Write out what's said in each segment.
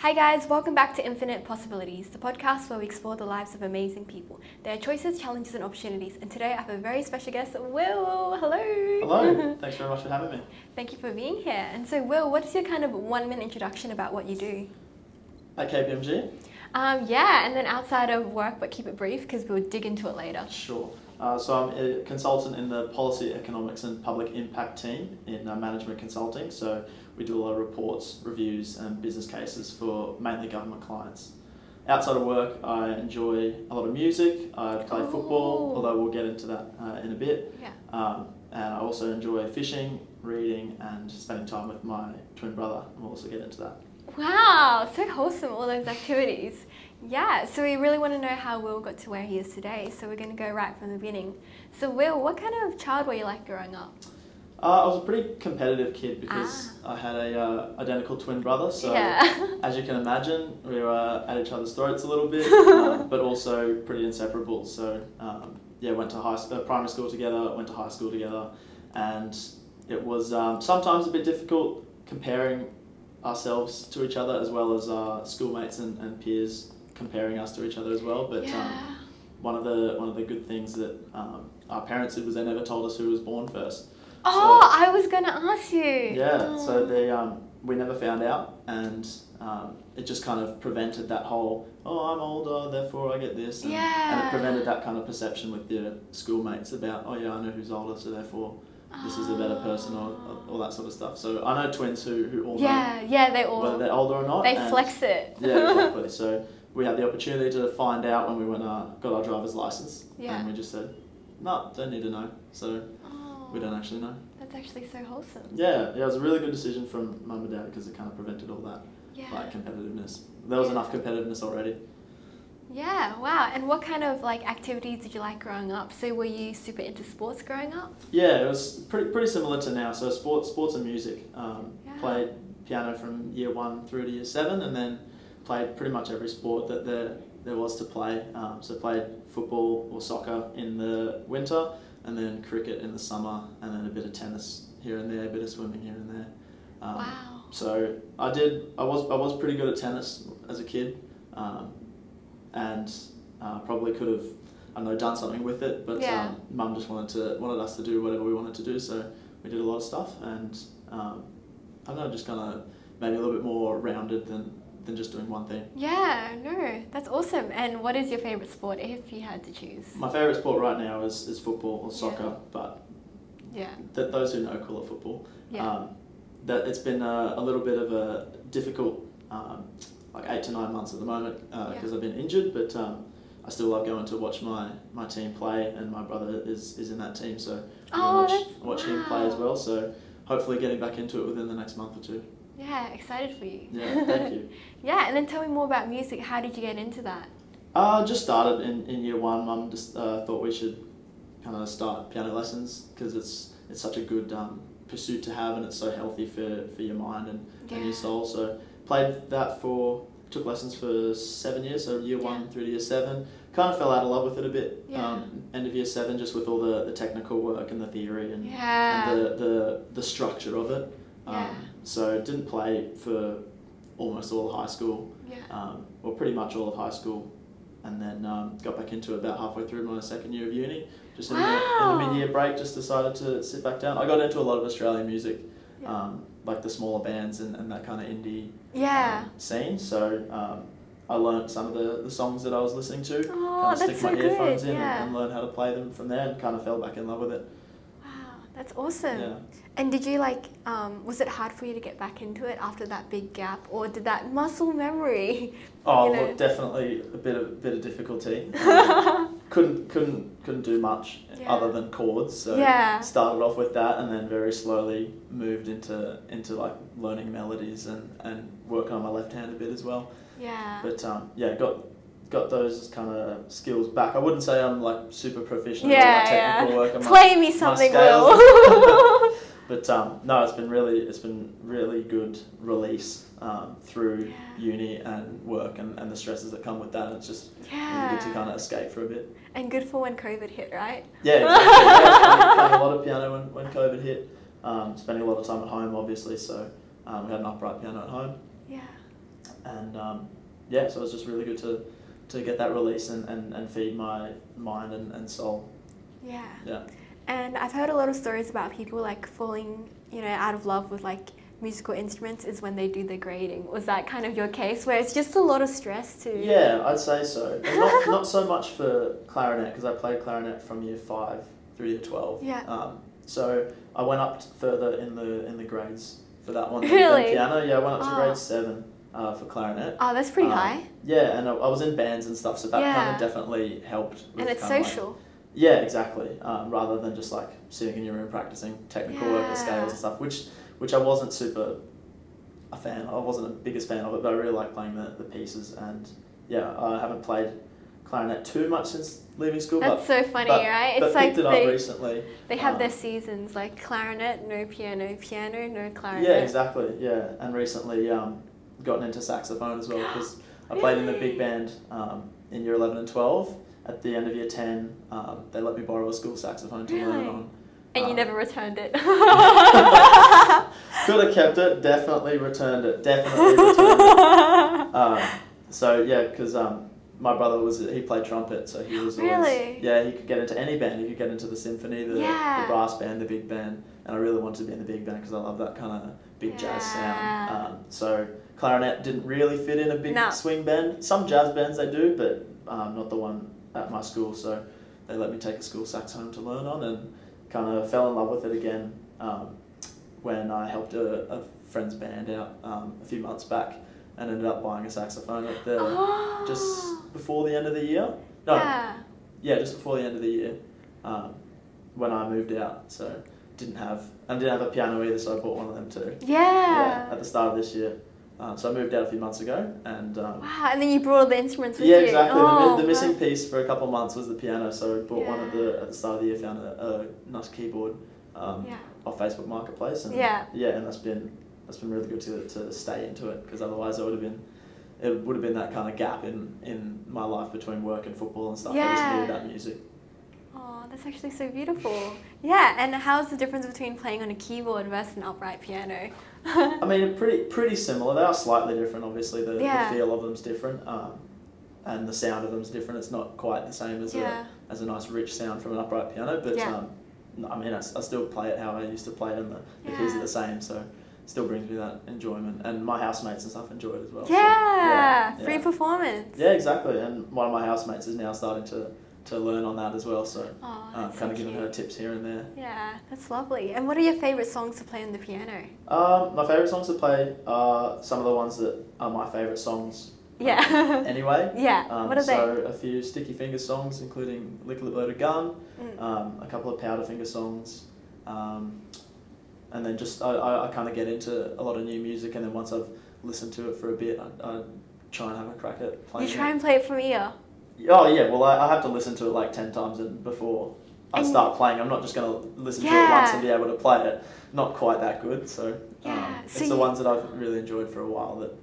Hi, guys, welcome back to Infinite Possibilities, the podcast where we explore the lives of amazing people, their choices, challenges, and opportunities. And today I have a very special guest, Will. Hello. Hello, thanks very much for having me. Thank you for being here. And so, Will, what is your kind of one minute introduction about what you do? At KPMG? Um, yeah, and then outside of work, but keep it brief because we'll dig into it later. Sure. Uh, so I'm a consultant in the Policy, Economics and Public Impact team in uh, management consulting. So we do a lot of reports, reviews and business cases for mainly government clients. Outside of work, I enjoy a lot of music. I play football, Oh. although we'll get into that uh, in a bit. Yeah. Um, and I also enjoy fishing, reading and spending time with my twin brother. We'll also get into that. Wow, so wholesome, all those activities. Yeah, so we really want to know how Will got to where he is today. So we're going to go right from the beginning. So, Will, what kind of child were you like growing up? Uh, I was a pretty competitive kid because I had a uh, identical twin brother. So yeah. as you can imagine, we were at each other's throats a little bit, uh, but also pretty inseparable. So um, yeah, went to high uh, primary school together, went to high school together, and it was um, sometimes a bit difficult comparing ourselves to each other as well as our schoolmates and, and peers comparing us to each other as well. But um, yeah. one of the one of the good things that um, our parents did was they never told us who was born first. Oh, I was going to ask you. Yeah, so Oh. they um, we never found out, and um, it just kind of prevented that whole oh I'm older, therefore I get this, and, and it prevented that kind of perception with your schoolmates about oh yeah I know who's older, so therefore this is a better person or, or all that sort of stuff. So I know twins who who all Yeah, yeah, they know whether all they're older or not. they flex it. Yeah, exactly. so we had the opportunity to find out when we went uh, got our driver's license, Yeah. and we just said no, don't need to know. So we don't actually know. That's actually so wholesome. Yeah, yeah, it was a really good decision from mum and dad because it kind of prevented all that Yeah. like competitiveness. There was Yeah. enough competitiveness already. Yeah, wow. And what kind of like activities did you like growing up? So were you super into sports growing up? Yeah, it was pretty pretty similar to now. So sports, sports and music. Um, Yeah. Played piano from year one through to year seven, and then played pretty much every sport that there there was to play. Um, so played football or soccer in the winter, and then cricket in the summer, and then a bit of tennis here and there, a bit of swimming here and there. Um, wow. So I did. I was I was pretty good at tennis as a kid, um, and uh, probably could have I don't know done something with it. But Yeah. um, mum just wanted to wanted us to do whatever we wanted to do, so we did a lot of stuff, and um, I don't know, just kind of maybe a little bit more rounded than than just doing one thing. Yeah, no, that's awesome. And what is your favorite sport if you had to choose? My favorite sport right now is, is football or soccer, but Yeah. th- those who know call it football. Yeah. Um, that it's been a, a little bit of a difficult, um, like eight to nine months at the moment because Yeah. I've been injured, but um, I still love going to watch my, my team play, and my brother is, is in that team, so Oh, gonna watch, watch him play as well. So hopefully getting back into it within the next month or two. Yeah, excited for you. Yeah, thank you. yeah, and then tell me more about music. How did you get into that? Uh, just started in, in year one. Mum just uh, thought we should kind of start piano lessons because it's it's such a good um, pursuit to have and it's so healthy for, for your mind and, and your soul. So played that for took lessons for seven years, so year one through to year seven. Kind of fell out of love with it a bit. Yeah. Um, end of year seven, just with all the, the technical work and the theory and, Yeah. and the, the the structure of it. Um, Yeah. So didn't play for almost all of high school yeah. um, or pretty much all of high school, and then um, got back into it about halfway through my second year of uni. Just in, the, in the mid-year break, just decided to sit back down. I got into a lot of Australian music, Yeah. um, like the smaller bands and, and that kind of indie yeah. um, scene. So um, I learnt some of the, the songs that I was listening to. Oh, kind of stick so my earphones good. in Yeah. and, and learn how to play them from there, and kind of fell back in love with it. That's awesome. Yeah. And did you like, um, was it hard for you to get back into it after that big gap, or did that muscle memory? Oh, you know? look, definitely a bit of bit of difficulty. Um, couldn't couldn't couldn't do much Yeah. other than chords. So Yeah. started off with that, and then very slowly moved into into like learning melodies and and working on my left hand a bit as well. yeah. But um, yeah, got got those kind of skills back. I wouldn't say I'm like super proficient yeah, at all my technical yeah. work. my- Play me something. Will. But um, no, it's been really it's been really good release um, through Yeah. uni and work and, and the stresses that come with that. It's just yeah. really good to kind of escape for a bit. And good for when COVID hit, right? Yeah, exactly. yeah, playing, playing a lot of piano when, when COVID hit. Um, spending a lot of time at home, obviously. So um, we had an upright piano at home. Yeah. and um, yeah, so it was just really good to to get that release and, and, and feed my mind and, and soul. Yeah. Yeah. And I've heard a lot of stories about people like falling, you know, out of love with like musical instruments is when they do the grading. Was that kind of your case where it's just a lot of stress to Yeah, I'd say so. Not, not so much for clarinet because I played clarinet from year five through year twelve. Yeah. Um, so I went up further in the in the grades for that one. Really? Piano, yeah, I went up to Oh. grade seven uh, for clarinet. Oh, that's pretty Um, high. Yeah, and I, I was in bands and stuff, so that kind of definitely helped. With And it's of like- social. yeah, exactly. Um, rather than just like sitting in your room practicing technical work Yeah. and scales and stuff, which which I wasn't super a fan. I wasn't the biggest fan of it, but I really like playing the, the pieces. And yeah, I haven't played clarinet too much since leaving school, That's so funny, but, right? but It's like it up they, recently. they have um, their seasons like clarinet, no piano, piano, no clarinet. Yeah, exactly. Yeah, and recently um, gotten into saxophone as well because I played in the big band um, in year eleven and twelve. At the end of year ten, um, they let me borrow a school saxophone to learn on. And you Um, never returned it. Could have kept it. Definitely returned it. Definitely returned it. Um, so yeah, because um, my brother was he played trumpet, so he was always Really? yeah he could get into any band. He could get into the symphony, the, Yeah. the brass band, the big band, and I really wanted to be in the big band because I love that kind of big jazz sound. Um, so clarinet didn't really fit in a big No. swing band. Some jazz bands they do, but um, not the one at my school. So they let me take a school sax home to learn on, and kind of fell in love with it again um, when I helped a, a friend's band out um, a few months back, and ended up buying a saxophone at the oh. just before the end of the year. No, Yeah. yeah, just before the end of the year, um, when I moved out. So didn't have and didn't have a piano either, so I bought one of them too. Yeah. at the start of this year. Um, so I moved out a few months ago, and um, Wow, and then you brought all the instruments with yeah, you. Yeah, exactly. Oh, the, the missing wow. piece for a couple of months was the piano, so I bought one at the at the start of the year. Found a, a nice keyboard um, Yeah. off Facebook Marketplace, and Yeah. yeah, and that's been that's been really good to, to stay into it because otherwise it would have been it would have been that kind of gap in, in my life between work and football and stuff. I just needed that music. Oh, that's actually so beautiful. Yeah, and how's the difference between playing on a keyboard versus an upright piano? I mean, pretty pretty similar. They are slightly different. Obviously, the, Yeah. the feel of them's different, um, and the sound of them's different. It's not quite the same as yeah. a as a nice rich sound from an upright piano, but Yeah. um, I mean, I still play it how I used to play it, and the, the keys are the same, so it still brings me that enjoyment. And my housemates and stuff enjoy it as well. so, yeah, yeah, free yeah. performance. Yeah, exactly. And one of my housemates is now starting to, to learn on that as well, so Oh, uh, kind so of giving cute. her tips here and there. Yeah, that's lovely. And what are your favorite songs to play on the piano? Um, my favourite songs to play are some of the ones that are my favourite songs Yeah. anyway. yeah. Um, what are so a few Sticky Fingers songs, including Lick Lip Loaded Gun. Mm. um, a couple of Powderfinger songs, um, and then just I, I, I kind of get into a lot of new music, and then once I've listened to it for a bit, I, I try and have a crack at playing. you try it. and play it from ear. Oh yeah, well I, I have to listen to it like ten times and before I And- start playing. I'm not just gonna listen to it once and be able to play it. Not quite that good, so um, Yeah, it's so the ones that I've really enjoyed for a while that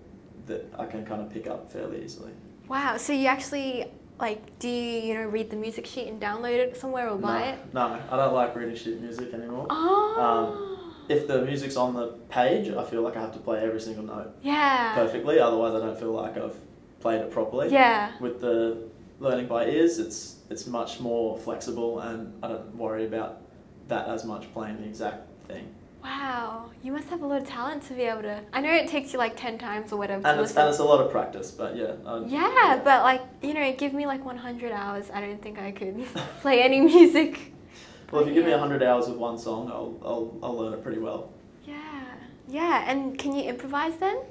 that I can kind of pick up fairly easily. Wow. So you actually like do you you know read the music sheet and download it somewhere or buy no, it? no, I don't like reading sheet music anymore. Oh. If the music's on the page, I feel like I have to play every single note yeah. perfectly. Otherwise, I don't feel like I've played it properly. Yeah. With the learning by ears, it's it's much more flexible, and I don't worry about that as much playing the exact thing. Wow. You must have a lot of talent to be able to. I know it takes you like ten times or whatever. And it's, and it's a lot of practice, but yeah. I, Yeah, but like you know, give me like 100 hours. I don't think I could play any music. Well, if you give me 100 hours of one song, I'll, I'll, I'll learn it pretty well. Yeah, yeah. And can you improvise then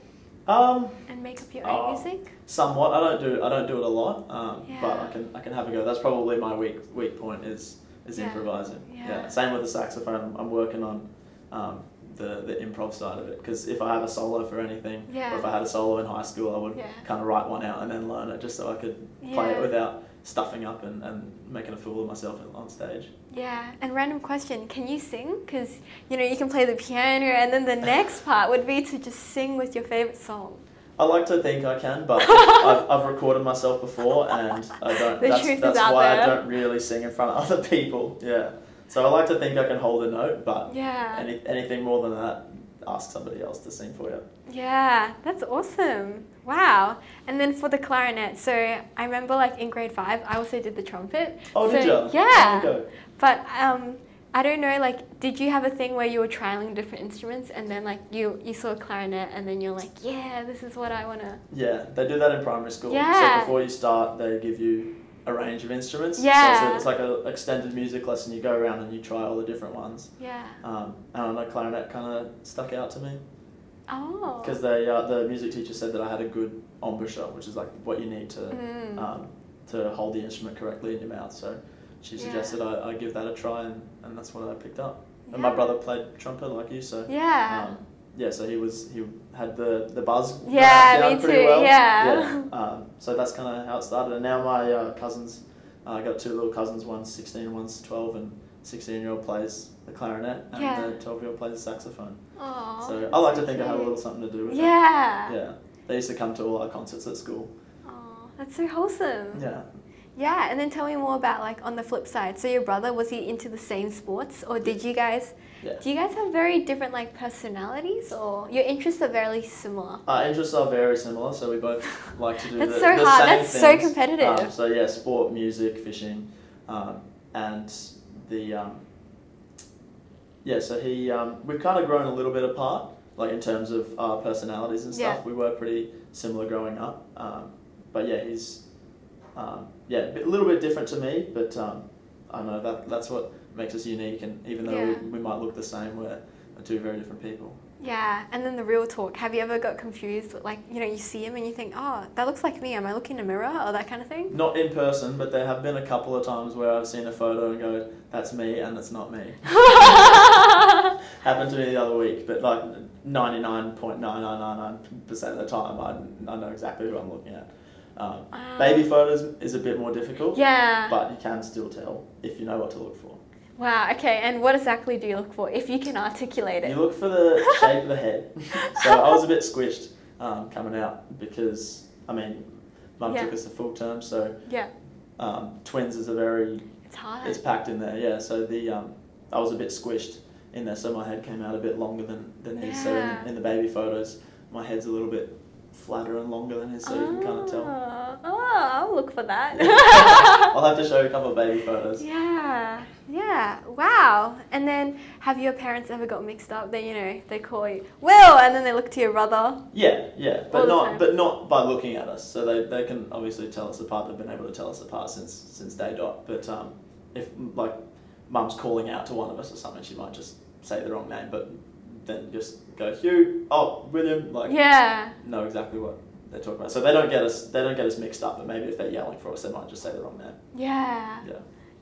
Um, and make up your own music? somewhat. I don't do I don't do it a lot, um, but I can I can have a go. That's probably my weak weak point is is Yeah. improvising. Yeah. yeah. Same with the saxophone. I'm, working on um, the the improv side of it because if I have a solo for anything, Yeah. or if I had a solo in high school, I would Yeah. kind of write one out and then learn it just so I could play it without stuffing up and, and making a fool of myself on stage. Yeah. And random question: Can you sing? Because you know you can play the piano, and then the next part would be to just sing with your favorite song. I like to think I can, but I've, I've recorded myself before, and I don't. The that's truth is that's out why there. I don't really sing in front of other people. Yeah, so I like to think I can hold a note, but Yeah. any, anything more than that, ask somebody else to sing for you. Yeah, that's awesome. Wow. And then for the clarinet, so I remember like in grade five, I also did the trumpet. Oh, so, did you? Yeah. You. But um, I don't know, like, did you have a thing where you were trialing different instruments and then like you you saw a clarinet and then you're like, yeah, this is what I wanna. Yeah, they do that in primary school. Yeah. So before you start, they give you a range of instruments. Yeah. So it's, it's like an extended music lesson. You go around and you try all the different ones. Yeah. Um, and I don't know, clarinet kind of stuck out to me Oh. because they uh, the music teacher said that I had a good embouchure, which is like what you need to Mm. um, to hold the instrument correctly in your mouth. So she Yeah. suggested I, I give that a try, and, and that's what I picked up. And my brother played trumpet like you, so Yeah. um, yeah, so he was he had the the buzz. Yeah, down me pretty too, Well. yeah. Um, so that's kind of how it started. And now my uh, cousins, uh, I got two little cousins. One's sixteen, one's twelve, and sixteen year old plays the clarinet, and Yeah. the twelve year old plays the saxophone. Aw, so I like so to think I have a little something to do with Yeah. it. Yeah, Yeah. they used to come to all our concerts at school. Oh, that's so wholesome. Yeah. Yeah, and then tell me more about like on the flip side. So your brother was he into the same sports, or did you guys? Yeah. Do you guys have very different like personalities, or your interests are very similar? Our interests are very similar, so we both like to do That's the, so the hard. same That's so competitive. Um, so yeah, sport, music, fishing, um, and the um, yeah. So he um, we've kind of grown a little bit apart, like in terms of our personalities and stuff. Yeah. We were pretty similar growing up, um, but yeah, he's um, yeah a bit- little bit different to me, but um, I know that that's what makes us unique. And even though Yeah. we, we might look the same, we're, we're two very different people. Yeah, and then the real talk. Have you ever got confused? Like you know, you see him and you think, oh, that looks like me. Am I looking in a mirror or that kind of thing? Not in person, but there have been a couple of times where I've seen a photo and go, "That's me," and it's not me. Happened to me the other week, but like ninety nine point nine nine nine nine percent of the time, I, I know exactly who I'm looking at. Um, Ah. baby photos is a bit more difficult, Yeah. but you can still tell if you know what to look for. Wow. Okay. And what exactly do you look for if you can articulate it? You look for the shape of the head. so I was a bit squished um, coming out because I mean, mum Yeah. took us to full term, so Yeah. um, twins is a very It's hard. It's packed in there, yeah. So the um, I was a bit squished in there, so my head came out a bit longer than than his. So Yeah. in, in the baby photos, my head's a little bit flatter and longer than his, so you can kind of tell. Ah, Oh, I'll look for that. I'll have to show you a couple of baby photos. yeah, yeah, wow. And then have your parents ever got mixed up? They, you know, they call you Will, and then they look to your brother. Yeah, yeah, but not time. but not by looking at us. So they, they can obviously tell us apart. They've been able to tell us apart since since day dot. But um, if like mum's calling out to one of us or something, she might just say the wrong name, but then just go Hugh, oh William, like Yeah. know exactly what they're talking about. So they don't get us they don't get us mixed up. But maybe if they're yelling for us, they might just say the wrong name. Yeah. Yeah,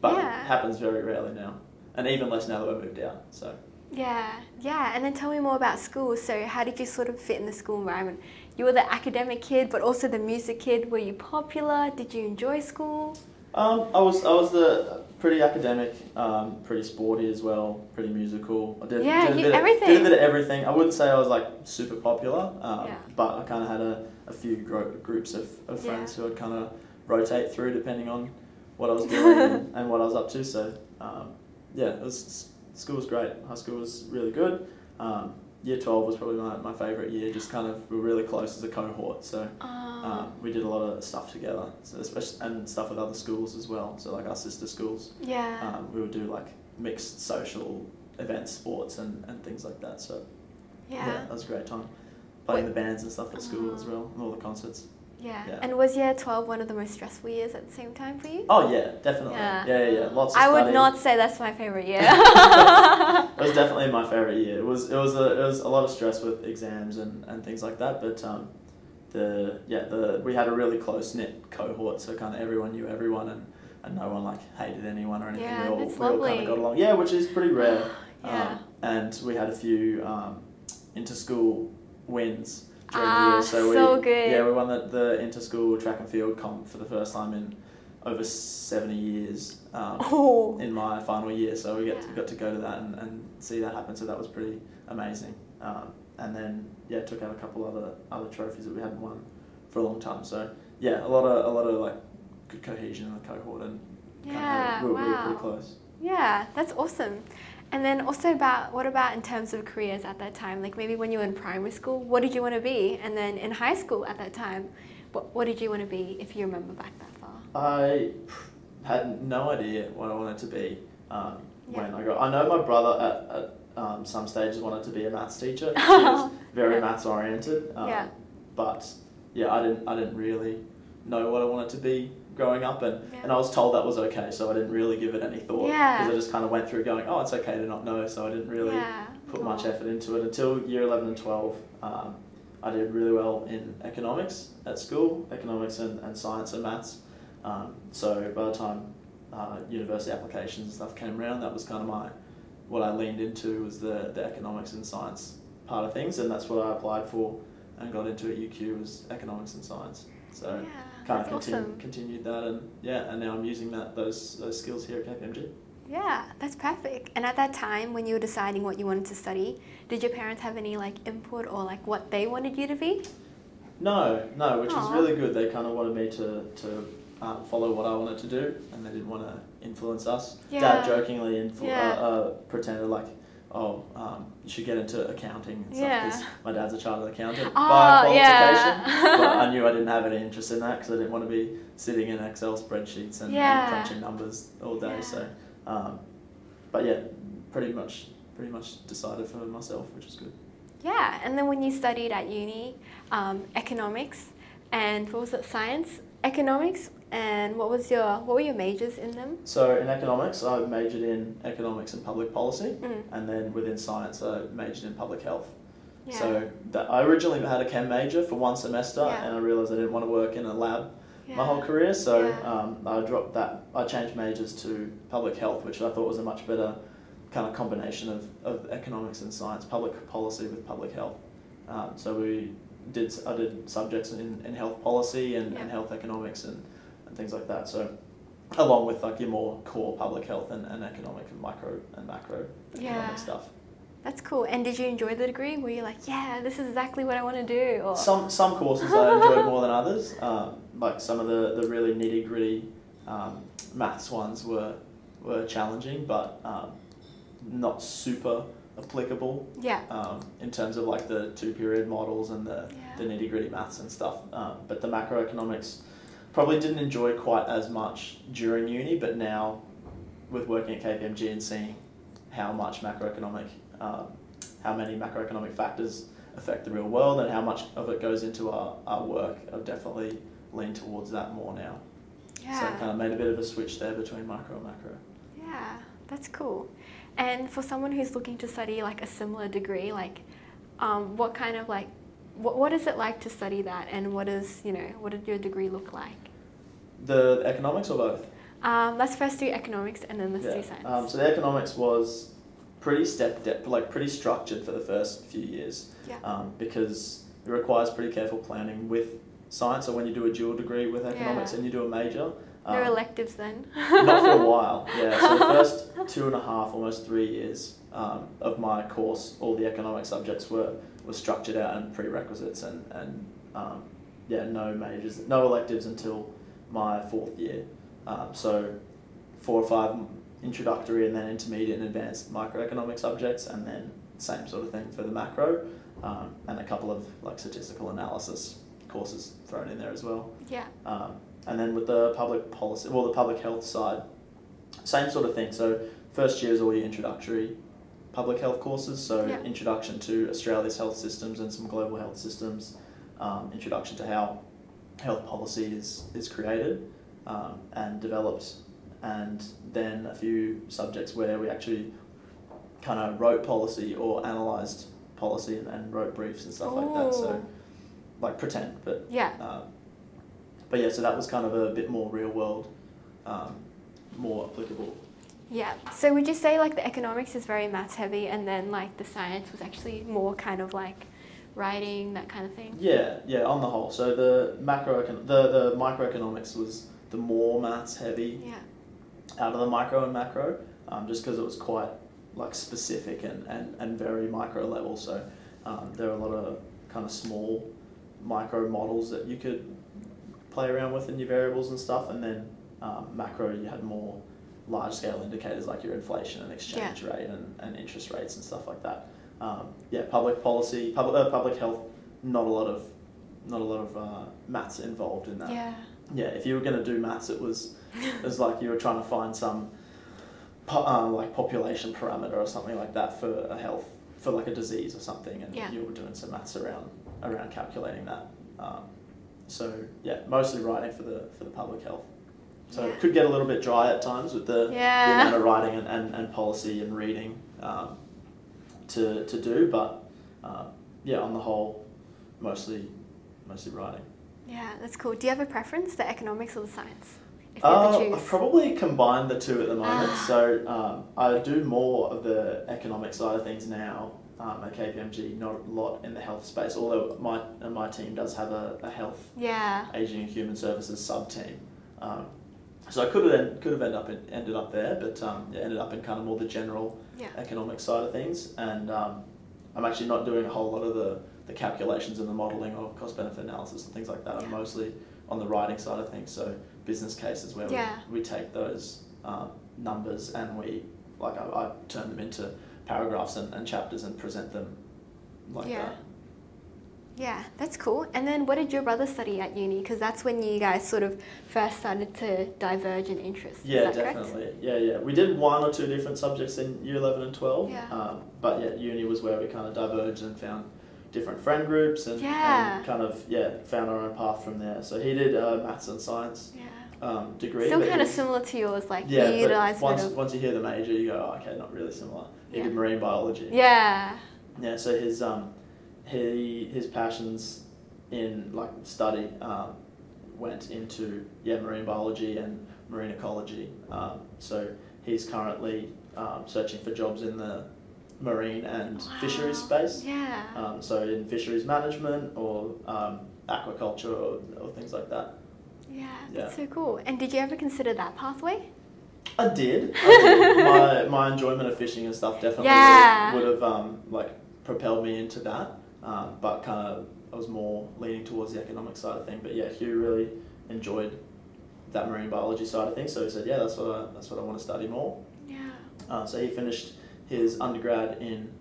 but Yeah. it happens very rarely now, and even less now that we're moved out. So. Yeah, yeah. And then tell me more about school. So, how did you sort of fit in the school environment? You were the academic kid, but also the music kid. Were you popular? Did you enjoy school? Um, I was I was the pretty academic, um, pretty sporty as well, pretty musical. I did, Yeah, did a you- bit of- everything. did a bit of everything. I wouldn't say I was like super popular, um, Yeah. but I kind of had a, a few gro- groups of, of Yeah. friends who I'd kind of rotate through depending on what I was doing and, and what I was up to. So um, yeah, it was school was great. High school was really good. Um, year twelve was probably my, my favorite year. Just kind of we were really close as a cohort. So. Um, Um, we did a lot of stuff together, so especially and stuff with other schools as well. So like our sister schools, yeah. um, we would do like mixed social events, sports, and, and things like that. So yeah. that was a great time. Playing Wait. the bands and stuff at school as Oh. well, and all the concerts. Yeah. Yeah. And was year 12 one of the most stressful years at the same time for you? Oh yeah, definitely. Yeah. Yeah, yeah, yeah. Lots of I would not say that's my favorite year. It was definitely my favorite year. It was it was a it was a lot of stress with exams and, and things like that. But um, the yeah the we had a really close knit cohort, so kind of everyone knew everyone and, and no one like hated anyone or anything. Yeah, we all, that's we all kind of got along. Yeah, which is pretty rare. yeah. Um, and we had a few um, inter school wins during the Ah, year. So, so we, good. Yeah, we won the, the inter school track and field comp for the first time in over seventy years. Um, oh. in my final year, so we get to, got to go to that and, and see that happen. So that was pretty amazing. Um, and then yeah, took out a couple other other trophies that we hadn't won for a long time. So yeah, a lot of a lot of like good cohesion in the cohort and Yeah, kinda, we, were- we were wow. pretty close. Yeah, that's awesome. And then also about what about in terms of careers at that time? Like maybe when you were in primary school, what did you want to be? And then in high school at that time, what, what did you want to be if you remember back that far? I had no idea what I wanted to be um, Yeah. when I got. I know my brother at, at um, some stages wanted to be a maths teacher. He was very Yeah. maths oriented. Um, Yeah. But yeah, I didn't. I didn't really know what I wanted to be growing up, and, Yeah. and I was told that was okay, so I didn't really give it any thought. Yeah. Because I just kind of went through going, oh, it's okay to not know, so I didn't really yeah. put much effort into it until year 11 and 12. Um, I did really well in economics at school, economics and, and science and maths. Um, so by the time uh, university applications and stuff came around, that was kind of my, what I leaned into was the, the economics and science part of things, and that's what I applied for and got into at UQ was economics and science. So yeah, kind of awesome. continued that, and yeah, and now I'm using that those those skills here at KPMG. Yeah, that's perfect. And at that time, when you were deciding what you wanted to study, did your parents have any like input or like what they wanted you to be? No, no, which was Aw. really good. They kind of wanted me to, to um, follow what I wanted to do, and they didn't want to influence us. Yeah. Dad jokingly influ- Yeah. uh, uh, pretended like, oh, um, you should get into accounting and stuff Yeah. because my dad's a chartered accountant Oh, by qualification. yeah. but I knew I didn't have any interest in that because I didn't want to be sitting in Excel spreadsheets and, Yeah. and crunching numbers all day. Yeah. So, um, but yeah, pretty much, pretty much decided for myself, which is good. Yeah, and then when you studied at uni, um, economics and what was it, science, economics, and what was your what were your majors in them? So in economics, I majored in economics and public policy, Mm. and then within science, I majored in public health. Yeah. So that I originally had a chem major for one semester, Yeah. and I realized I didn't want to work in a lab yeah. my whole career. So um, I dropped that. I changed majors to public health, which I thought was a much better kind of combination of, of economics and science, public policy with public health. Um, so we did. I did subjects in, in health policy and, and health economics and, and things like that. So along with like your more core public health and, and economic and micro and macro economic Yeah. stuff. That's cool. And did you enjoy the degree? Were you like, yeah, this is exactly what I want to do? Or Some some courses I enjoyed more than others. Um, like some of the, the really nitty gritty um, maths ones were were challenging, but um, not super applicable yeah, um, in terms of like the two period models and the, Yeah. the nitty gritty maths and stuff. Um, but the macroeconomics probably didn't enjoy quite as much during uni, but now with working at KPMG and seeing how much macroeconomic, um, how many macroeconomic factors affect the real world and how much of it goes into our, our work, I've definitely leaned towards that more now. yeah. So I kind of made a bit of a switch there between micro and macro. Yeah, that's cool. And for someone who's looking to study like a similar degree, like um, what kind of like what, what is it like to study that and what is you know what did your degree look like? The economics or both? Um, let's first do economics and then let's Yeah. do science. Um, so the economics was pretty step like pretty structured for the first few years yeah. um, because it requires pretty careful planning with science. So when you do a dual degree with economics Yeah. and you do a major, no um, electives then. not for a while. Yeah. So the first two and a half, almost three years um, of my course, all the economic subjects were were structured out and prerequisites and and um, yeah, no majors, no electives until my fourth year. Um, so four or five introductory and then intermediate and advanced microeconomic subjects, and then same sort of thing for the macro, um, and a couple of like statistical analysis courses thrown in there as well. yeah. Um, and then with the public policy, well, the public health side, same sort of thing. So first year is all your introductory public health courses. So Yeah. introduction to Australia's health systems and some global health systems. Um, introduction to how health policy is is created um, and developed, and then a few subjects where we actually kind of wrote policy or analysed policy and, and wrote briefs and stuff like that. So like pretend, but yeah. um, but yeah, so that was kind of a bit more real world, um, more applicable. Yeah. So would you say like the economics is very maths heavy and then like the science was actually more kind of like writing, that kind of thing? Yeah, yeah, on the whole. So the macro, the the microeconomics was the more maths heavy Yeah. out of the micro and macro, um, just because it was quite like specific and, and, and very micro level. So um, there are a lot of kind of small micro models that you could play around with in your variables and stuff, and then um, macro you had more large scale indicators like your inflation and exchange rate and, and interest rates and stuff like that. Um, yeah, public policy, public uh, public health, not a lot of not a lot of uh, maths involved in that. Yeah. Yeah, if you were going to do maths, it was it was like you were trying to find some po- uh, like population parameter or something like that for a health for like a disease or something, and Yeah. you were doing some maths around around calculating that. Um, so yeah, mostly writing for the for the public health. So Yeah. it could get a little bit dry at times with the, the amount of writing and, and, and policy and reading um, to, to do, but uh, yeah, on the whole, mostly mostly writing. Yeah, that's cool. Do you have a preference, the economics or the science? If you had Uh, I probably combine the two at the moment. Ah. so um, I do more of the economic side of things now um, at KPMG, not a lot in the health space. Although my my team does have a, a health, Yeah. aging and human services sub team. Um, so I could have could have ended up in, ended up there, but um, yeah, ended up in kind of more the general Yeah. economic side of things. And um, I'm actually not doing a whole lot of the, the calculations and the modelling or cost benefit analysis and things like that. I'm mostly on the writing side of things. So business cases where Yeah. we, we take those um, numbers and we like I, I turn them into paragraphs and, and chapters and present them like Yeah. that. Yeah, that's cool. And then what did your brother study at uni? Because that's when you guys sort of first started to diverge in interests. Yeah, that correct? definitely. Yeah, yeah. We did one or two different subjects in year 11 and 12. Yeah. Um, but yeah, uni was where we kind of diverged and found different friend groups and, Yeah. and kind of, yeah, found our own path from there. So he did a maths and science Yeah. um, degree. Still kind of similar to yours, like Yeah, you utilize but once, once you hear the major, you go, oh, okay, not really similar. He Yeah. did marine biology. Yeah. Yeah, so his um, he his passions in like study um, went into yeah marine biology and marine ecology. Um, so he's currently um, searching for jobs in the marine and fisheries space. Yeah. Um, so in fisheries management or um, aquaculture or, or things like that. yeah, yeah. that's so cool. And did you ever consider that pathway? I did. I did. my my enjoyment of fishing and stuff definitely Yeah. would, would have um, like propelled me into that. Um, but kind of I was more leaning towards the economic side of thing. But yeah, Hugh really enjoyed that marine biology side of things. So he said, yeah, that's what I, that's what I want to study more. Yeah. Uh, so he finished his undergrad in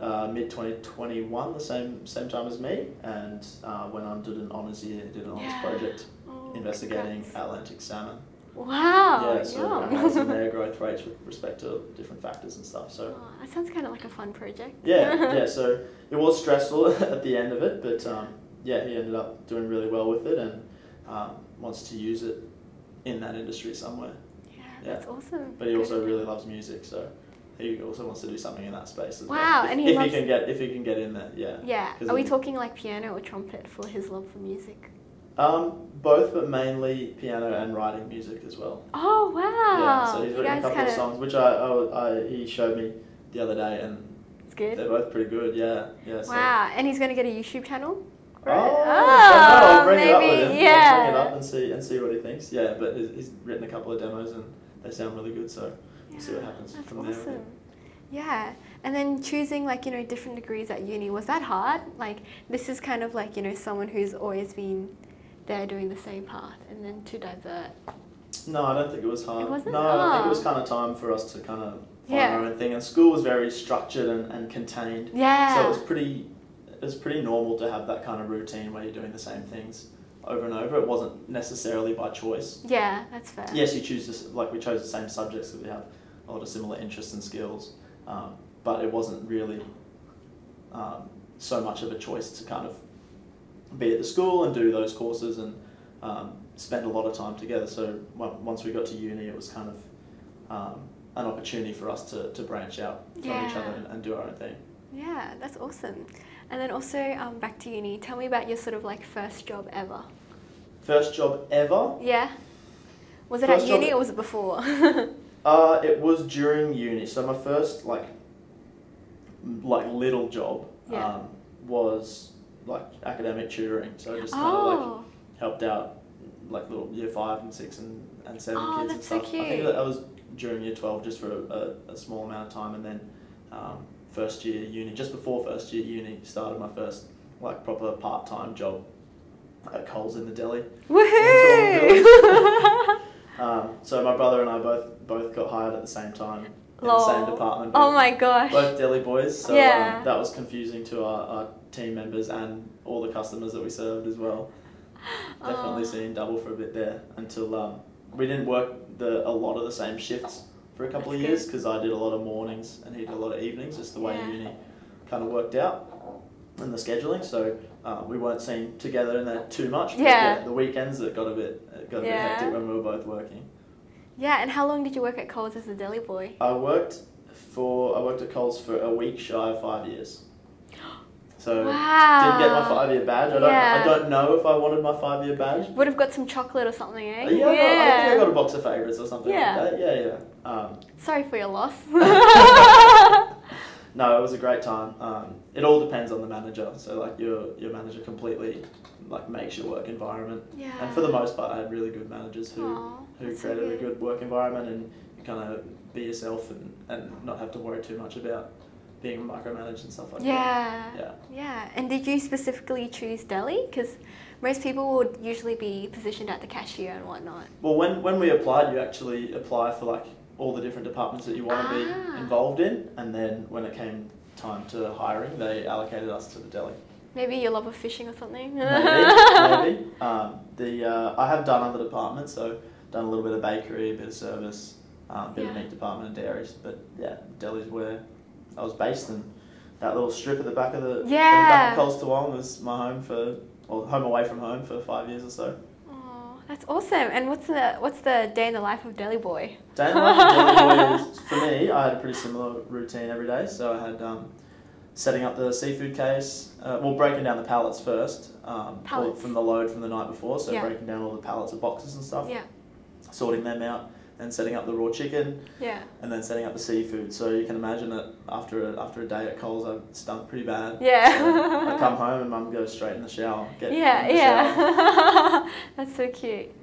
uh, mid 2021, the same same time as me, and uh, went on did an honours year, did an honours Yeah. project Oh, investigating congrats. Atlantic salmon. Wow. yeah, so yum. analysing their growth rates with respect to different factors and stuff. So Oh, that sounds kind of like a fun project. yeah, yeah. So it was stressful at the end of it, but um, yeah, he ended up doing really well with it and um, wants to use it in that industry somewhere. Yeah, Yeah. that's awesome. But he Good. also really loves music, so he also wants to do something in that space as well. Wow, and he if loves- he can get if he can get in there, yeah. Yeah. Are we it- talking like piano or trumpet for his love for music? Um, both, but mainly piano and writing music as well. Oh wow! Yeah, so he's written a couple kind of songs, which I, I, I he showed me the other day, and It's good. they're both pretty good. Yeah, yeah. So. Wow, and he's gonna get a YouTube channel. Oh, Right. I'll Oh, bring it up with maybe, him. I'll yeah. bring it up and see and see what he thinks. Yeah, but he's, he's written a couple of demos and they sound really good. So we'll see what happens That's from there. awesome. Yeah, and then choosing like you know different degrees at uni was that hard? Like this is kind of like you know someone who's always been there doing the same path, and then to divert. No, I don't think it was hard. It wasn't? No, I think it was kind of time for us to kind of find Yeah. our own thing. And school was very structured and, and contained. Yeah. So it was pretty, it was pretty normal to have that kind of routine where you're doing the same things over and over. It wasn't necessarily by choice. yeah, that's fair. Yes, you choose this, like we chose the same subjects because we have a lot of similar interests and skills, um, but it wasn't really um, so much of a choice to kind of be at the school and do those courses and um, spend a lot of time together. So once we got to uni, it was kind of um, an opportunity for us to, to branch out from each other and, and do our own thing. Yeah, that's awesome. And then also um, back to uni. Tell me about your sort of like first job ever. First job ever. Yeah. Was it First at job- uni or was it before? Uh, it was during uni. So my first like like little job Yeah. um, was like academic tutoring. So I just kind of like oh, helped out like little year five and six and, and seven Oh, kids and that's so stuff. I think that, was during year twelve just for a, a, a small amount of time and then um, first year uni just before first year uni started my first like proper part time job at Coles in the deli. woohoo! Um, so my brother and I both both got hired at the same time in the same department. Oh my gosh. Both deli boys. So Yeah. um, that was confusing to our, our team members and all the customers that we served as well. Definitely Oh. seeing double for a bit there until um, we didn't work the a lot of the same shifts for a couple That's of years because I did a lot of mornings and he did a lot of evenings, just the way Yeah. uni kind of worked out in the scheduling. So uh, we weren't seen together in there too much. but Yeah. the weekends it got a bit it got a Yeah. bit hectic when we were both working. Yeah, and how long did you work at Coles as a deli boy? I worked for I worked at Coles for a week shy of five years. So wow. didn't get my five year badge. I don't Yeah. I don't know if I wanted my five year badge. Would have got some chocolate or something, eh? Uh, yeah, I, I think I got a box of favourites or something Yeah. like that. Yeah, yeah. Um, Sorry for your loss. no, it was a great time. Um, it all depends on the manager. So like your your manager completely like makes your work environment. yeah. And for the most part, I had really good managers who Aw, who created a good. good work environment and you kind of be yourself and, and not have to worry too much about being micromanaged and stuff like Yeah. that. Yeah. Yeah. And did you specifically choose deli? Because most people would usually be positioned at the cashier and whatnot. Well, when, when we applied, you actually apply for like all the different departments that you want to Ah. be involved in, and then when it came time to hiring, they allocated us to the deli. Maybe your love of fishing or something. Maybe, maybe. Um, the uh, I have done other departments, so done a little bit of bakery, a bit of service, um, a bit of meat department and dairies. But yeah, deli's where I was based, and that little strip at the back of the Yeah. back of Coles was my home for, or home away from home for five years or so. That's awesome. And what's the what's the day in the life of deli boy? Day in the life of deli boy is, for me, I had a pretty similar routine every day. So I had um, setting up the seafood case, uh, well, breaking down the pallets first, um, Pallets. from the load from the night before. So Yeah. breaking down all the pallets of boxes and stuff, Yeah. sorting them out, and setting up the raw chicken, Yeah. and then setting up the seafood. So you can imagine that after a, after a day at Coles, I stunk pretty bad. Yeah. So I come home and mum goes straight in the shower. Get yeah, the shower. yeah. that's so cute.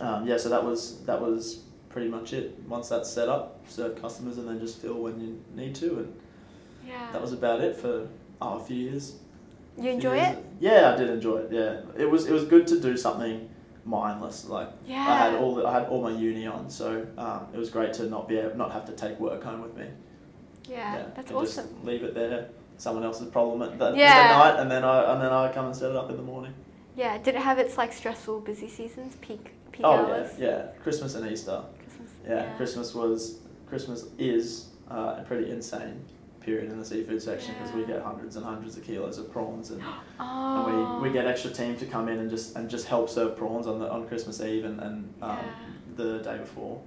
Um, yeah, so that was that was pretty much it. Once that's set up, serve customers, and then just fill when you need to, and Yeah. that was about it for oh, a few years. you enjoy years. it? Yeah, I did enjoy it. Yeah, it was it was good to do something mindless. Like Yeah. I had all the, I had all my uni on, so um, it was great to not be able, not have to take work home with me. yeah, that's and awesome. Just leave it there. Someone else's problem at the, Yeah. the night, and then I and then I come and set it up in the morning. Yeah. Did it have its like stressful busy seasons, peak peak oh hours? yeah, yeah. Christmas and Easter. Christmas. Yeah, Christmas was Christmas is uh, pretty insane period in the seafood section because we get hundreds and hundreds of kilos of prawns and, Oh. and we, we get extra team to come in and just and just help serve prawns on the on Christmas Eve and, and um, Yeah. the day before.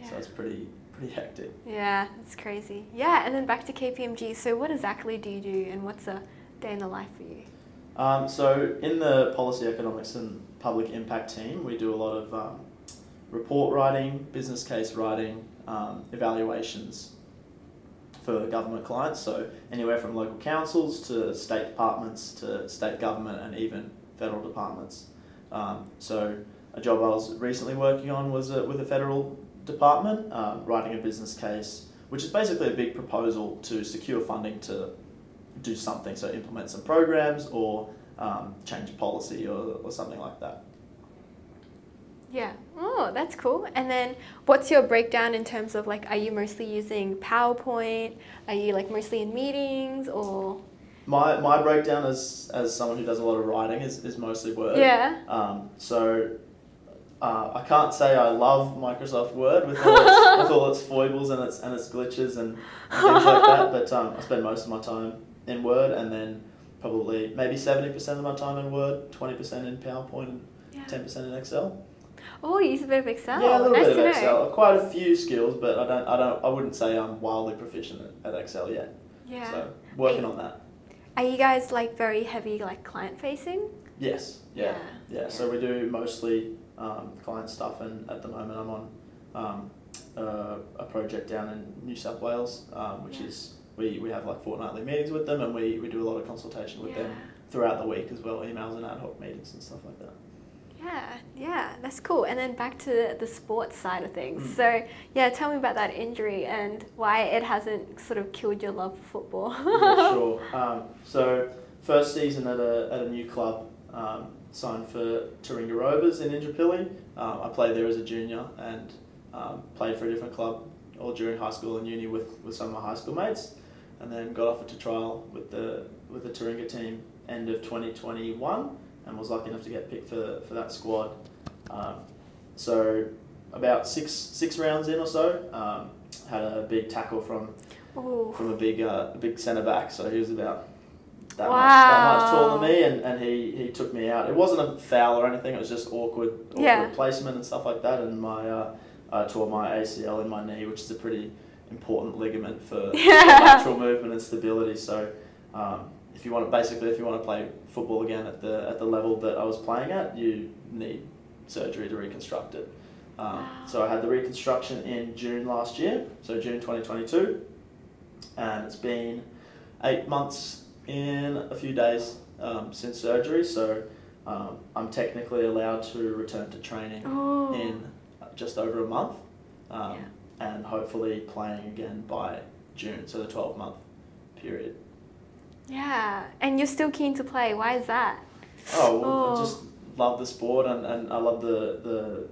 Yeah. So it's pretty pretty hectic. Yeah, it's crazy. Yeah, and then back to KPMG. So what exactly do you do, and what's a day in the life for you? Um, so in the policy economics and public impact team, we do a lot of um, report writing, business case writing, um, evaluations for government clients. So anywhere from local councils to state departments to state government and even federal departments. Um, so a job I was recently working on was uh, with a federal department, um, writing a business case, which is basically a big proposal to secure funding to do something, so implement some programs or um, change policy or, or something like that. Yeah. Oh, that's cool. And then what's your breakdown in terms of like, are you mostly using PowerPoint? Are you like mostly in meetings or? My, my breakdown as, as someone who does a lot of writing is, is mostly Word. Yeah. Um, so uh, I can't say I love Microsoft Word with all its, with all its foibles and its, and its glitches and, and things like that, but um, I spend most of my time in Word and then probably maybe 70% of my time in Word, 20% in PowerPoint, and Yeah. 10% in Excel. Oh, you use a bit of Excel. Yeah, a little nice bit of know. Excel. Quite a few skills, but I don't, I don't, I wouldn't say I'm wildly proficient at, Excel yet. Yeah. So working Hey. on that. Are you guys like very heavy like client facing? Yes. Yeah. Yeah. Yeah. So we do mostly um, client stuff, and at the moment I'm on um, uh, a project down in New South Wales, um, which Yeah. is we, we have like fortnightly meetings with them, and we, we do a lot of consultation with yeah. them throughout the week as well, emails and ad hoc meetings and stuff like that. Yeah, yeah, that's cool. And then back to the sports side of things. Mm. So, yeah, tell me about that injury and why it hasn't sort of killed your love for football. yeah, sure. Um, so first season at a, at a new club, um, signed for Taringa Rovers in Indooroopilly. Um, I played there as a junior and um, played for a different club all during high school and uni with, with some of my high school mates, and then got offered to trial with the with the Taringa team end of 2021, and was lucky enough to get picked for, for that squad. Um, so about six six rounds in or so, um, had a big tackle from Ooh. from a big uh, a big centre back. So he was about that, much, that much taller than me, and, and he, he took me out. It wasn't a foul or anything. It was just awkward, awkward Yeah. placement and stuff like that. And my uh, I tore my ACL in my knee, which is a pretty important ligament for, for Yeah. lateral movement and stability. So um, if you want to, basically if you want to play football again at the at the level that I was playing at, you need surgery to reconstruct it. Um, Wow. So I had the reconstruction in June last year, so June 2022, and it's been eight months in a few days um, since surgery. So um, I'm technically allowed to return to training Oh. in just over a month, um, and hopefully playing again by June, so the 12 month period. Yeah, and you're still keen to play. Why is that? Oh, well, Oh. I just love the sport and, and I love the, the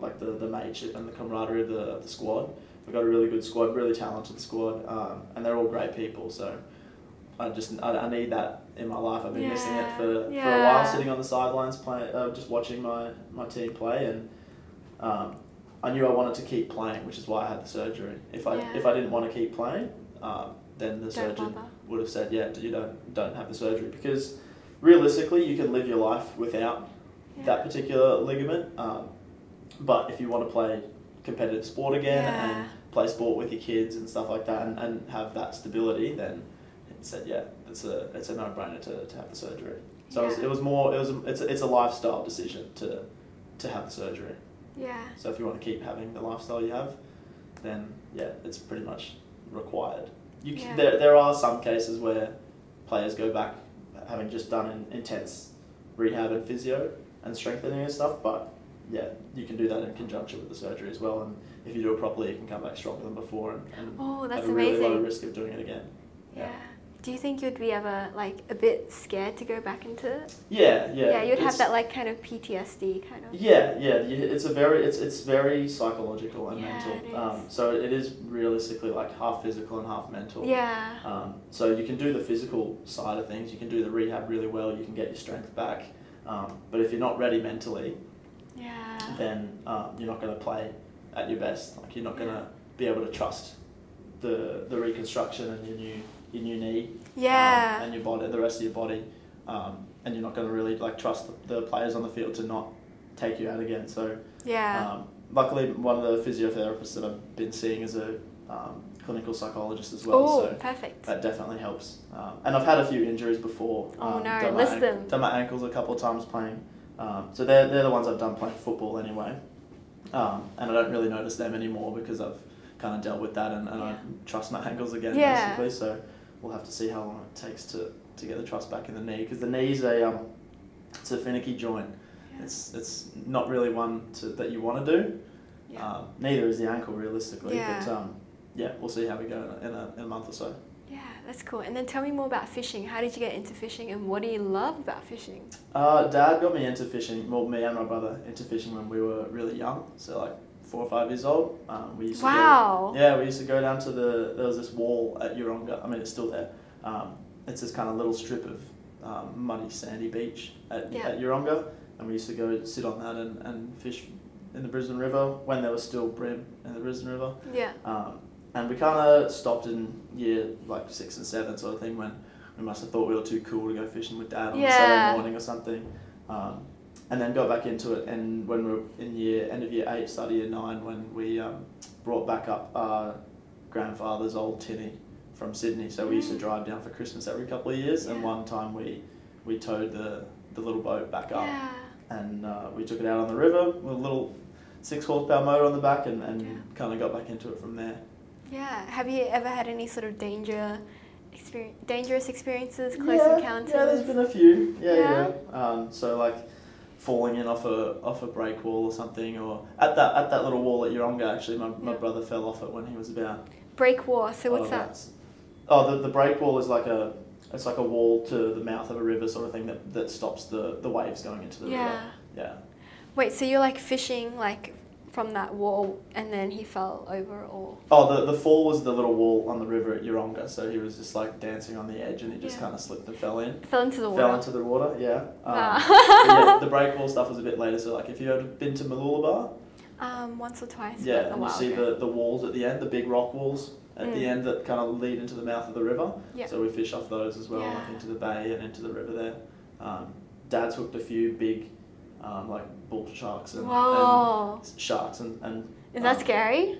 like the, the mateship and the camaraderie of the, of the squad. We've got a really good squad, really talented squad, um, and they're all great people. So I just I, I need that in my life. I've been missing it Yeah, for, for a while, sitting on the sidelines, play, uh, just watching my, my team play, and um, I knew I wanted to keep playing, which is why I had the surgery. If I Yeah. if I didn't want to keep playing, um, then the Don't surgeon bother. Would have said, yeah, you don't don't have the surgery because realistically, you can live your life without Yeah. that particular ligament. Um, but if you want to play competitive sport again Yeah. and play sport with your kids and stuff like that and, and have that stability, then it said, yeah, it's a it's a no brainer to, to have the surgery. So it, was, it was more it was a, it's a, it's a lifestyle decision to to have the surgery. Yeah. So if you want to keep having the lifestyle you have, then yeah, it's pretty much required. You Yeah. there, there are some cases where players go back having just done an intense rehab and physio and strengthening and stuff, but yeah, you can do that in conjunction with the surgery as well. And if you do it properly, you can come back stronger than before and, and Oh, that's have a really low risk of doing it again. Yeah. Do you think you'd be ever like a bit scared to go back into it? Yeah, yeah. Yeah, you'd have that like kind of PTSD kind of. Yeah, yeah, it's a very it's it's very psychological and Yeah, mental. it Um, so it is realistically like half physical and half mental. Yeah. Um, so you can do the physical side of things. You can do the rehab really well. You can get your strength back. Um, but if you're not ready mentally, Yeah. then um, you're not going to play at your best. Like you're not going to be able to trust the the reconstruction and your new your knee Yeah. um, and your body, the rest of your body, um, and you're not going to really like trust the, the players on the field to not take you out again. So yeah. um, luckily, one of the physiotherapists that I've been seeing is a um, clinical psychologist as well. oh, so perfect. that definitely helps. Um, and I've had a few injuries before. Oh, um, no, done my list ank- them. Done my ankles a couple of times playing. Um, so they're, they're the ones I've done playing football anyway. Um, and I don't really notice them anymore because I've kind of dealt with that and, and I Yeah. don't trust my ankles again Yeah. basically. So we'll have to see how long it takes to, to get the trust back in the knee because the knee's a um, it's a finicky joint. Yeah. It's it's not really one to, that you want to do. Yeah. Um, neither is the ankle realistically. Yeah. But um, yeah, we'll see how we go in a, in a, in a month or so. yeah, that's cool. And then tell me more about fishing. How did you get into fishing and what do you love about fishing? Uh, Dad got me into fishing. Well, me and my brother into fishing when we were really young, so like four or five years old. Um, we used to Wow. Go, yeah, we used to go down to the. There was this wall at Yeronga. I mean, it's still there. Um, it's this kind of little strip of um, muddy, sandy beach at, Yeah. at Yeronga, and we used to go sit on that and, and fish in the Brisbane River when there was still bream in the Brisbane River. Yeah. Um, and we kind of stopped in year like six and seven sort of thing when we must have thought we were too cool to go fishing with dad on a Yeah. Saturday morning or something. Um, and then got back into it. And when we were in year end of year eight, start of year nine, when we um, brought back up our grandfather's old tinny from Sydney. So we used to Mm. drive down for Christmas every couple of years. And one time we we towed the the little boat back up Yeah. and uh, we took it out on the river with a little six horsepower motor on the back and, and Yeah. kind of got back into it from there. Yeah. Have you ever had any sort of danger, experience, dangerous experiences, close yeah, encounters? Yeah, there's been a few. Yeah, Yeah? yeah. Um, so like falling in off a off a break wall or something, or at that at that little wall at Yeronga. Actually, my, my Yeah. brother fell off it when he was about. Break wall. So what's that? Oh, the the break wall is like a it's like a wall to the mouth of a river sort of thing that, that stops the, the waves going into the Yeah. river. Yeah. Wait, so you're like fishing like from that wall and then he fell over or Oh, the, the fall was the little wall on the river at Yeronga, so he was just like dancing on the edge and he just Yeah. kind of slipped and fell in. fell into the water? Fell into the water, yeah. Um, Wow. yeah, the breakable stuff was a bit later, so like if you had been to Mooloolaba, um, once or twice. yeah, and you see ago. the, the walls at the end, the big rock walls at the Mm. end that kind of lead into the mouth of the river. Yeah. So we fish off those as well, like into the bay and into the river there. Um, Dad's hooked a few big, um, like bull sharks and, and sharks and, and Is that um, scary?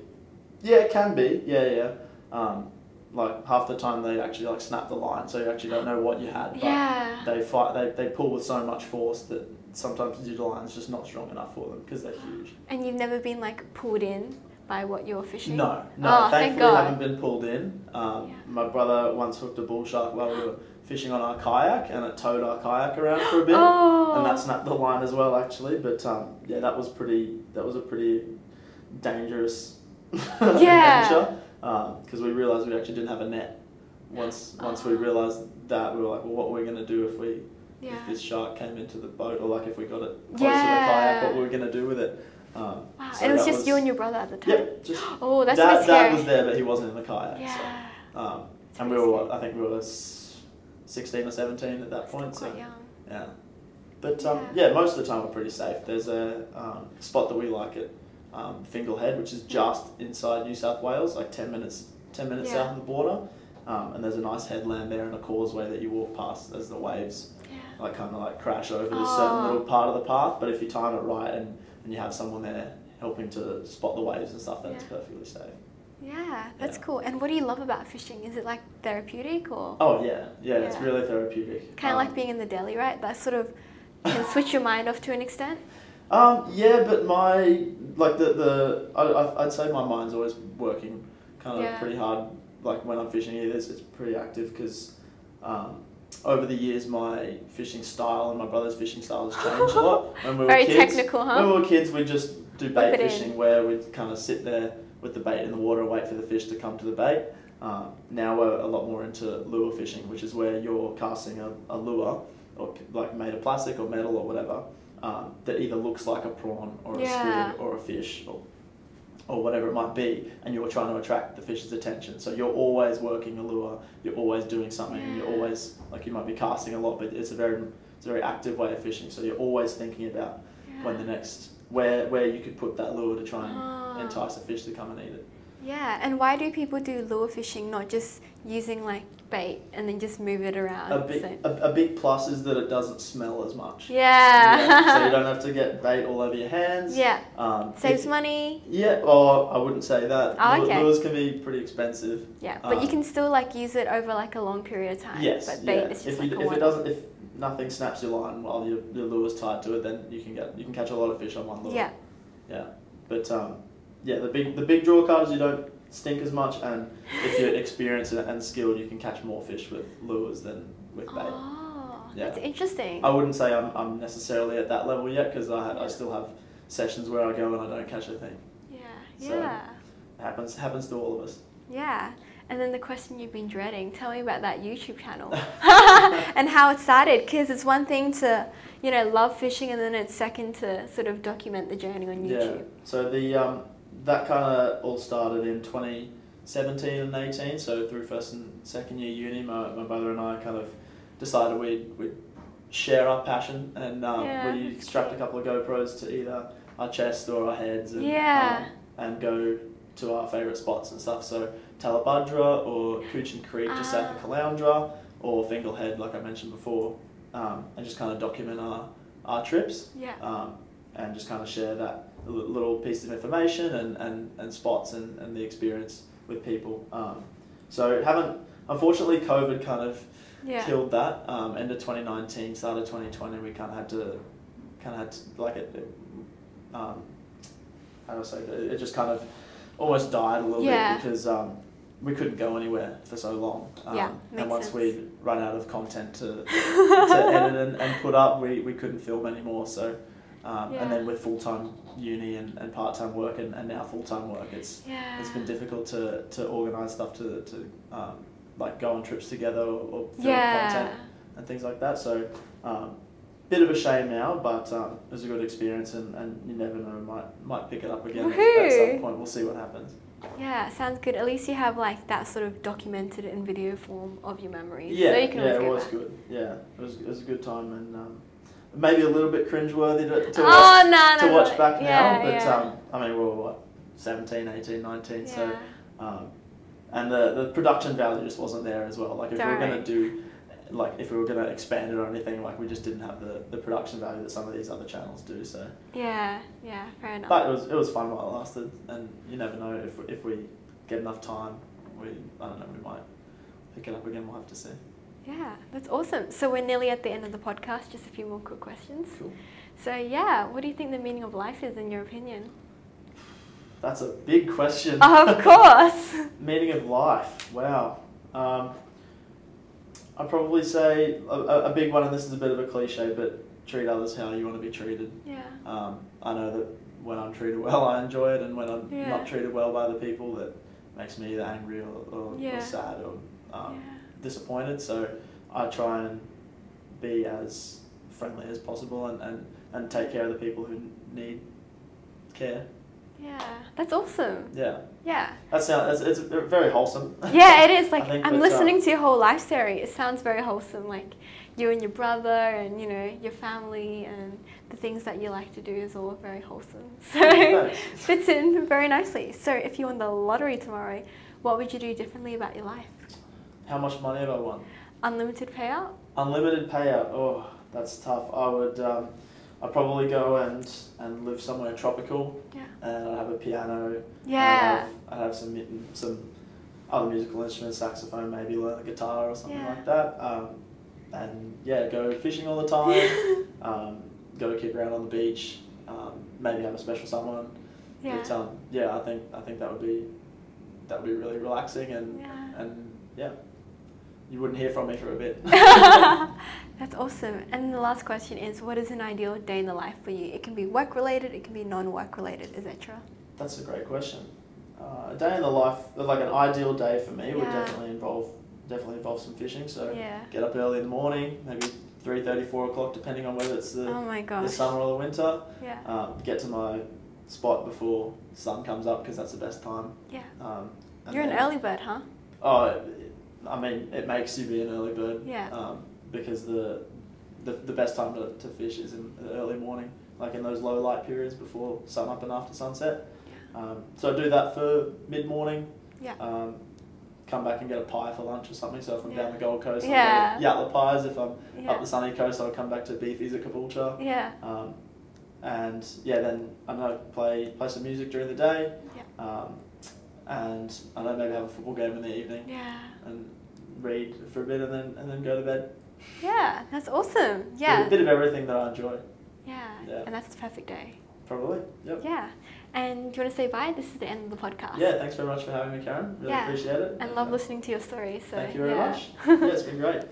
Yeah, it can be. Yeah, yeah. Um, like half the time they actually like snap the line, so you actually don't know what you had. But Yeah. They fight. They, they pull with so much force that sometimes the digital line's just not strong enough for them because they're huge. And you've never been like pulled in by what you're fishing? No, no. Oh, thank thankfully, I haven't been pulled in. Um, Yeah. My brother once hooked a bull shark while we were fishing on our kayak, and it towed our kayak around for a bit, Oh. and that snapped the line as well, actually. But um, yeah, that was pretty. That was a pretty dangerous Yeah. adventure because we realised we actually didn't have a net. Once once we Oh. realised that, we were like, well, what were we gonna do if we Yeah. if this shark came into the boat, or like if we got it close to the kayak, what were we gonna do with it? Um, Wow. so it was just you and your brother at the time? Yep, just Oh, that's dad, scary. dad was there, but he wasn't in the kayak. Yeah. So, um, and we were, I think we were 16 or 17 at that point. So, young. yeah. But um, Yeah. yeah. most of the time we're pretty safe. There's a um, spot that we like at um, Fingal Head, which is just inside New South Wales, like 10 minutes, 10 minutes Yeah. south of the border. Um, and there's a nice headland there and a causeway that you walk past as the waves Yeah. like kind of like crash over this Oh. certain little part of the path. But if you time it right and, and you have someone there helping to spot the waves and stuff, then it's perfectly safe. Yeah, that's Yeah. cool. And what do you love about fishing? Is it like therapeutic or Oh yeah, yeah, it's really therapeutic. kind of Um, like being in the deli, right? That sort of can switch your mind off to an extent. Um, yeah, but my like the the I, I'd say my mind's always working kind of Yeah. pretty hard. Like when I'm fishing, it is it's pretty active because um, over the years my fishing style and my brother's fishing style has changed a lot. When we were Very kids, technical, huh? When we were kids, we'd just do bait it in. fishing where we'd kind of sit there with the bait in the water and wait for the fish to come to the bait. Um, now we're a lot more into lure fishing, which is where you're casting a, a lure, or like made of plastic or metal or whatever, um, that either looks like a prawn or a Yeah. squid or a fish or, or whatever it might be, and you're trying to attract the fish's attention. So you're always working a lure, you're always doing something, and you're always like you might be casting a lot, but it's a very it's a very active way of fishing. So you're always thinking about when the next where where you could put that lure to try and Ah. entice a fish to come and eat it. Yeah, and why do people do lure fishing, not just using like bait and then just move it around? A big So- a, a big plus is that it doesn't smell as much. yeah. so you don't have to get bait all over your hands. yeah. Um, Saves if- money. Yeah, or I wouldn't say that. Oh, okay. Lures can be pretty expensive. Yeah, but you Um, can still like use it over like a long period of time. Yes, But bait yeah. is just if like you, a if it doesn't if nothing snaps your line while your, your lure's tied to it, then you can get you can catch a lot of fish on one lure. Yeah. Yeah, but um, yeah, the big the big draw card is you don't stink as much, and if you're experienced and- skilled, you can catch more fish with lures than with bait. Oh, Yeah. that's interesting. I wouldn't say I'm, I'm necessarily at that level yet because I. I still have sessions where I go and I don't catch a thing. yeah. So- Yeah. It happens happens to all of us. Yeah. And then the question you've been dreading. Tell me about that YouTube channel and how it started. Because it's one thing to, you know, love fishing, and then it's second to sort of document the journey on YouTube. Yeah. So the um, that kind of all started in 2017 and 18. So through first and second year uni, my, my brother and I kind of decided we'd, we'd share our passion, and um, Yeah, we strapped a couple of GoPros to either our chest or our heads, and Yeah. um, and go to our favourite spots and stuff. So Tallebudgera or Coochin Creek just south of Ah. Caloundra or Fingal Head, like I mentioned before, um, and just kind of document our, our trips Yeah. um, and just kind of share that little piece of information and, and, and spots and, and the experience with people. Um, so haven't unfortunately COVID kind of Yeah. killed that. Um, end of 2019, start of 2020, we kind of had to kind of had to, like it. it um, how do I say that? It just kind of almost died a little Yeah. bit because um, we couldn't go anywhere for so long. Um, Yeah, and once sense. we'd run out of content to, to edit and, and put up, we, we couldn't film anymore. So, um, Yeah. and then with full time uni and, and part time work and, and now full time work, it's Yeah. it's been difficult to, to organise stuff to, to um, like go on trips together or, film Yeah. content and things like that. So, um, bit of a shame now, but um, it was a good experience, and, and you never know, might might pick it up again at some point. We'll see what happens. Yeah, sounds good. At least you have like that sort of documented in video form of your memories. Yeah, so you can yeah, it was back. good. Yeah, it was it was a good time, and um, maybe a little bit cringeworthy to, to oh, watch, no, to no, watch no. back yeah, now. But yeah. um, I mean, we were what 17, 18, 19, so. Um, and the, the production value just wasn't there as well. Like if we were gonna do, like if we were gonna expand it or anything, like we just didn't have the, the production value that some of these other channels do. So, yeah, yeah, fair enough. but it was it was fun while it lasted, and you never know if if we get enough time, we I don't know we might pick it up again. We'll have to see. Yeah, that's awesome. So we're nearly at the end of the podcast. Just a few more quick questions. Cool. So yeah, what do you think the meaning of life is in your opinion? That's a big question. of course. Meaning of life. Wow. Um, I'd probably say a, a big one, and this is a bit of a cliche, but treat others how you want to be treated. Yeah. Um, I know that when I'm treated well, I enjoy it, and when I'm Yeah. not treated well by the people, that makes me either angry or, or, Yeah. or sad or um, yeah. Disappointed. So I try and be as friendly as possible and, and, and take care of the people who need care. Yeah. That's awesome. Yeah, Yeah. that sounds it's, it's very wholesome. Yeah, it is. Like think I'm listening to your whole life story. It sounds very wholesome. Like you and your brother, and you know your family, and the things that you like to do is all very wholesome. So fits in very nicely. So if you won the lottery tomorrow, what would you do differently about your life? How much money have I won? Unlimited payout. Unlimited payout. Oh, that's tough. I would. Um, I'd probably go and and live somewhere tropical, Yeah. and I'd have a piano. Yeah. I'd have, I'd have some some other musical instruments, saxophone, maybe learn the guitar or something Yeah. like that. Um, and yeah, go fishing all the time. um, go to kick around on the beach. Um, maybe have a special someone. Yeah. But um, yeah, I think I think that would be that would be really relaxing and Yeah. and yeah, you wouldn't hear from me for a bit. That's awesome. And the last question is, what is an ideal day in the life for you? It can be work related, it can be non-work related, etc. That's a great question. Uh, a day in the life, like an ideal day for me, would definitely involve definitely involve some fishing. So Yeah. get up early in the morning, maybe 3.30, 4 o'clock, depending on whether it's the, Oh the summer or the winter. Yeah. Um, get to my spot before sun comes up because that's the best time. Yeah. Um, You're an early bird, huh? Oh, I mean, it makes you be an early bird. Yeah. Um, because the, the the best time to, to fish is in the early morning, like in those low light periods before sun up and after sunset. Um, so I do that for mid morning. Yeah. Um, come back and get a pie for lunch or something. So if I'm Yeah. down the Gold Coast, I'll Yeah. get Yatala pies. If I'm Yeah. up the sunny coast, I'll come back to Beefy's at Caboolture. Yeah. Um, and yeah, then I know play play some music during the day. Yeah. Um, and I know maybe have a football game in the evening Yeah. and read for a bit and then and then go to bed. Yeah. That's awesome. Yeah. A bit of everything that I enjoy. Yeah. Yeah. And that's the perfect day. Probably. Yep. Yeah. And do you want to say bye? This is the end of the podcast. Yeah. Thanks very much for having me, Karen. Really Yeah. appreciate it. And love uh, listening to your story. So Thank you very yeah. much. yeah, it's been great.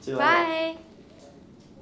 See you later. Bye.